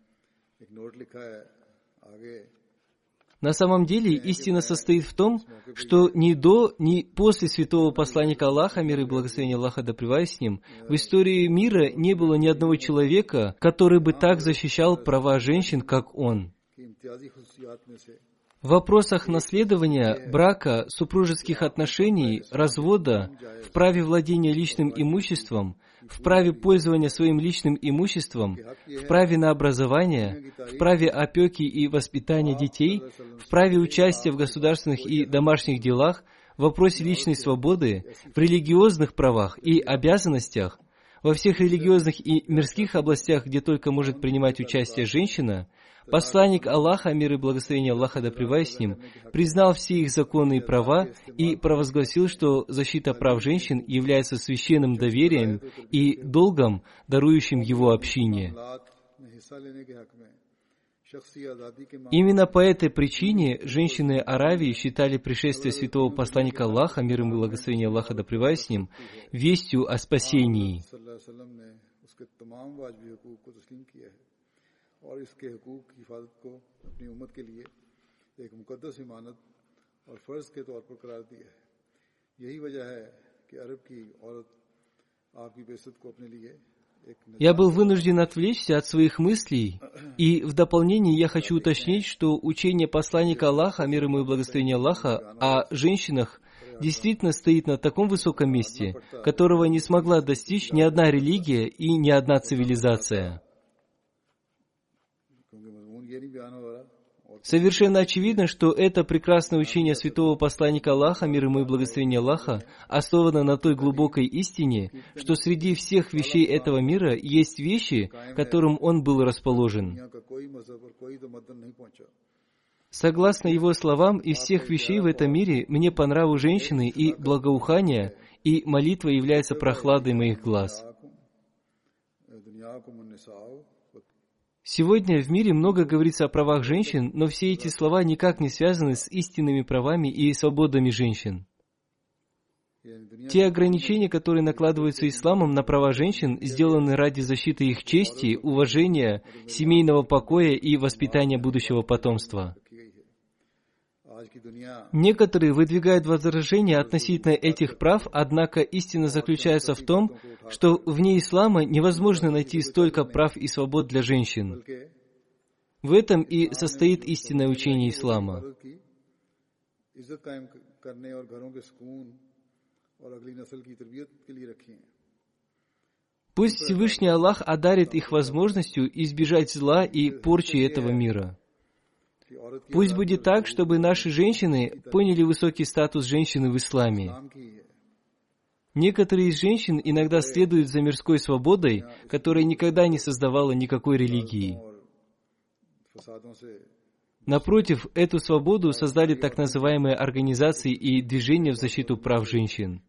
На самом деле истина состоит в том, что ни до, ни после святого посланника Аллаха, мир и благословение Аллаха да с ним, в истории мира не было ни одного человека, который бы так защищал права женщин, как он. В вопросах наследования, брака, супружеских отношений, развода, в праве владения личным имуществом – в праве пользования своим личным имуществом, в праве на образование, в праве опеки и воспитания детей, в праве участия в государственных и домашних делах, в вопросе личной свободы, в религиозных правах и обязанностях, во всех религиозных и мирских областях, где только может принимать участие женщина – Посланник Аллаха, мир и благословение Аллаха да с ним, признал все их законы и права и провозгласил, что защита прав женщин является священным доверием и долгом, дарующим его общине. Именно по этой причине женщины Аравии считали пришествие святого посланника Аллаха, мир и благословение Аллаха да с ним, вестью о спасении. Я был вынужден отвлечься от своих мыслей, и в дополнение я хочу уточнить, что учение посланника Аллаха, мир ему и благословение Аллаха, о женщинах действительно стоит на таком высоком месте, которого не смогла достичь ни одна религия и ни одна цивилизация. Совершенно очевидно, что это прекрасное учение святого посланника Аллаха, мир ему и благословение Аллаха, основано на той глубокой истине, что среди всех вещей этого мира есть вещи, которым он был расположен. Согласно его словам, из всех вещей в этом мире мне по нраву женщины и благоухания, и молитва является прохладой моих глаз. Сегодня в мире много говорится о правах женщин, но все эти слова никак не связаны с истинными правами и свободами женщин. Те ограничения, которые накладываются исламом на права женщин, сделаны ради защиты их чести, уважения, семейного покоя и воспитания будущего потомства. Некоторые выдвигают возражения относительно этих прав, однако истина заключается в том, что вне ислама невозможно найти столько прав и свобод для женщин. В этом и состоит истинное учение ислама. Пусть Всевышний Аллах одарит их возможностью избежать зла и порчи этого мира. Пусть будет так, чтобы наши женщины поняли высокий статус женщины в исламе. Некоторые из женщин иногда следуют за мирской свободой, которая никогда не создавала никакой религии. Напротив, эту свободу создали так называемые организации и движения в защиту прав женщин.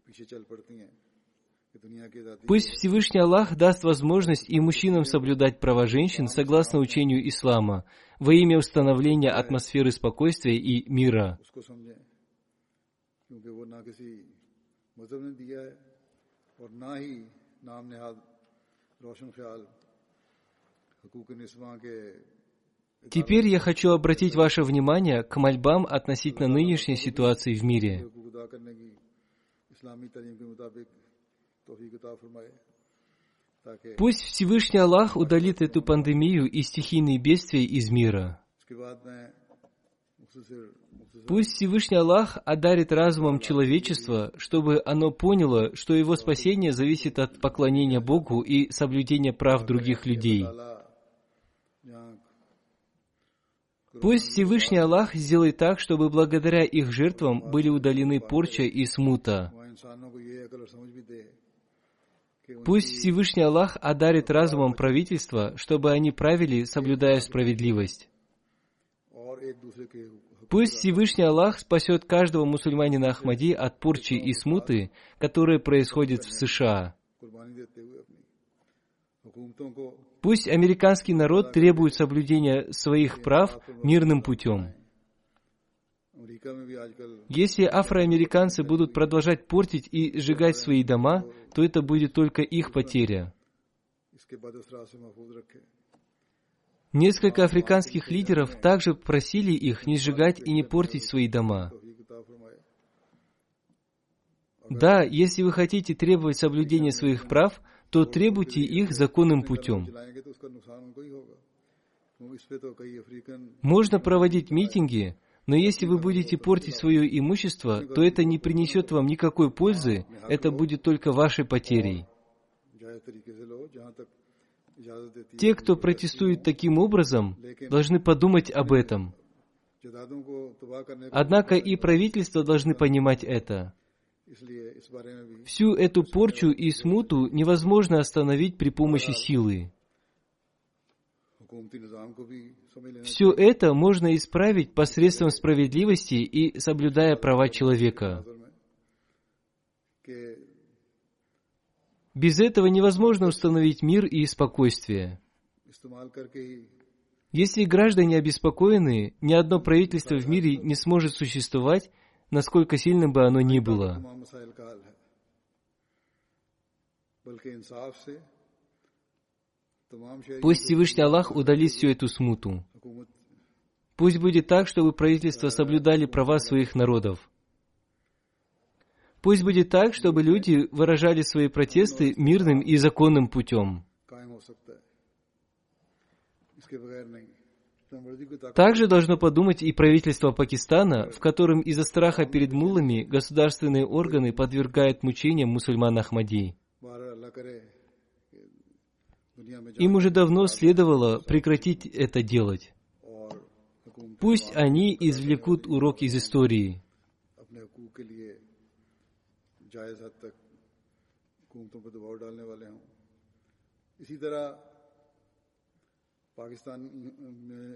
Пусть Всевышний Аллах даст возможность и мужчинам соблюдать права женщин согласно учению ислама во имя установления атмосферы спокойствия и мира. Теперь я хочу обратить ваше внимание к мольбам относительно нынешней ситуации в мире. Пусть Всевышний Аллах удалит эту пандемию и стихийные бедствия из мира. Пусть Всевышний Аллах одарит разумом человечество, чтобы оно поняло, что его спасение зависит от поклонения Богу и соблюдения прав других людей. Пусть Всевышний Аллах сделает так, чтобы благодаря их жертвам были удалены порча и смута. Пусть Всевышний Аллах одарит разумом правительства, чтобы они правили, соблюдая справедливость. Пусть Всевышний Аллах спасет каждого мусульманина Ахмади от порчи и смуты, которые происходят в США. Пусть американский народ требует соблюдения своих прав мирным путем. Если афроамериканцы будут продолжать портить и сжигать свои дома, то это будет только их потеря. Несколько африканских лидеров также просили их не сжигать и не портить свои дома. Да, если вы хотите требовать соблюдения своих прав, то требуйте их законным путем. Можно проводить митинги, но если вы будете портить свое имущество, то это не принесет вам никакой пользы, это будет только вашей потерей. Те, кто протестует таким образом, должны подумать об этом. Однако и правительства должны понимать это. Всю эту порчу и смуту невозможно остановить при помощи силы. Все это можно исправить посредством справедливости и соблюдая права человека. Без этого невозможно установить мир и спокойствие. Если граждане обеспокоены, ни одно правительство в мире не сможет существовать, насколько сильным бы оно ни было. Пусть Всевышний Аллах удалит всю эту смуту. Пусть будет так, чтобы правительства соблюдали права своих народов. Пусть будет так, чтобы люди выражали свои протесты мирным и законным путем. Также должно подумать и правительство Пакистана, в котором из-за страха перед муллами государственные органы подвергают мучениям мусульман
Ахмадии.
Им уже давно следовало прекратить это делать. Пусть они извлекут урок из истории.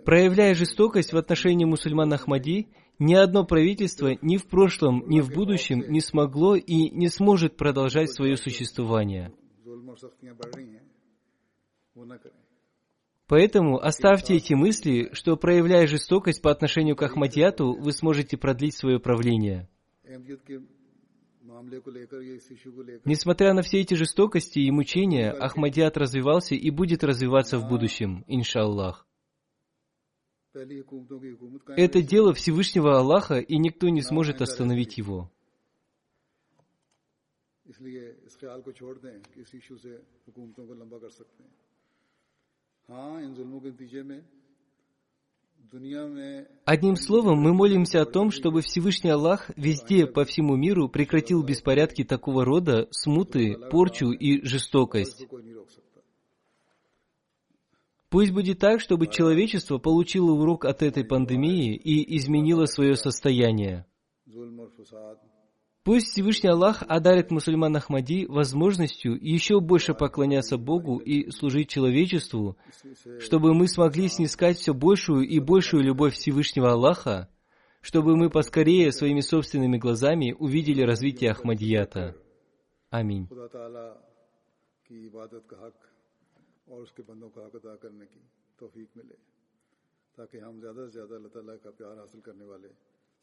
Проявляя жестокость в отношении мусульман Ахмади, ни одно правительство ни в прошлом, ни в будущем не смогло и не сможет продолжать свое существование. Поэтому оставьте эти мысли, что проявляя жестокость по отношению к Ахмадияту, вы сможете продлить свое правление.
अहमियत के मामले को लेकर ये इस इशू को लेकर
Несмотря на все эти жестокости и мучения, Ахмадият развивался и будет развиваться в будущем, иншаллах.
पहली हुकूमतों की हुकूमत कायम
Это дело Всевышнего Аллаха, и никто не сможет остановить его.
इसलिए इस ख्याल को छोड़ दें कि इस इशू से हुकूमतों को लंबा कर सकते हैं
Одним словом, мы молимся о том, чтобы Всевышний Аллах везде по всему миру прекратил беспорядки такого рода, смуты, порчу и жестокость. Пусть будет так, чтобы человечество получило урок от этой пандемии и изменило свое состояние.
जुल्म और फसाद
Пусть Всевышний Аллах одарит мусульман Ахмади возможностью еще больше поклоняться Богу и служить человечеству, чтобы мы смогли снискать все большую и большую любовь Всевышнего Аллаха, чтобы мы поскорее своими собственными глазами увидели развитие Ахмадията. Аминь.
खुदा ताला की इबादत का हक और उसके बंदों का हक अदा करने की तौफीक मिले ताकि हम ज़्यादा से ज़्यादा अल्लाह ताला का प्यार हासिल करने वाले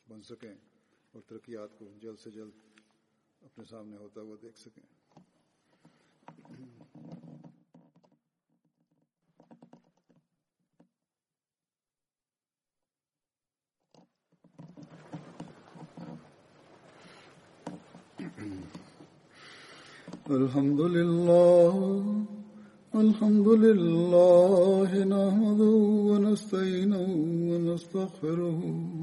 बन सकें اور ترقیات کو جلد سے جلد اپنے سامنے ہوتا ہوا دیکھ سکیں۔ الحمد لله الحمد لله نحمده ونستعينه ونستغفره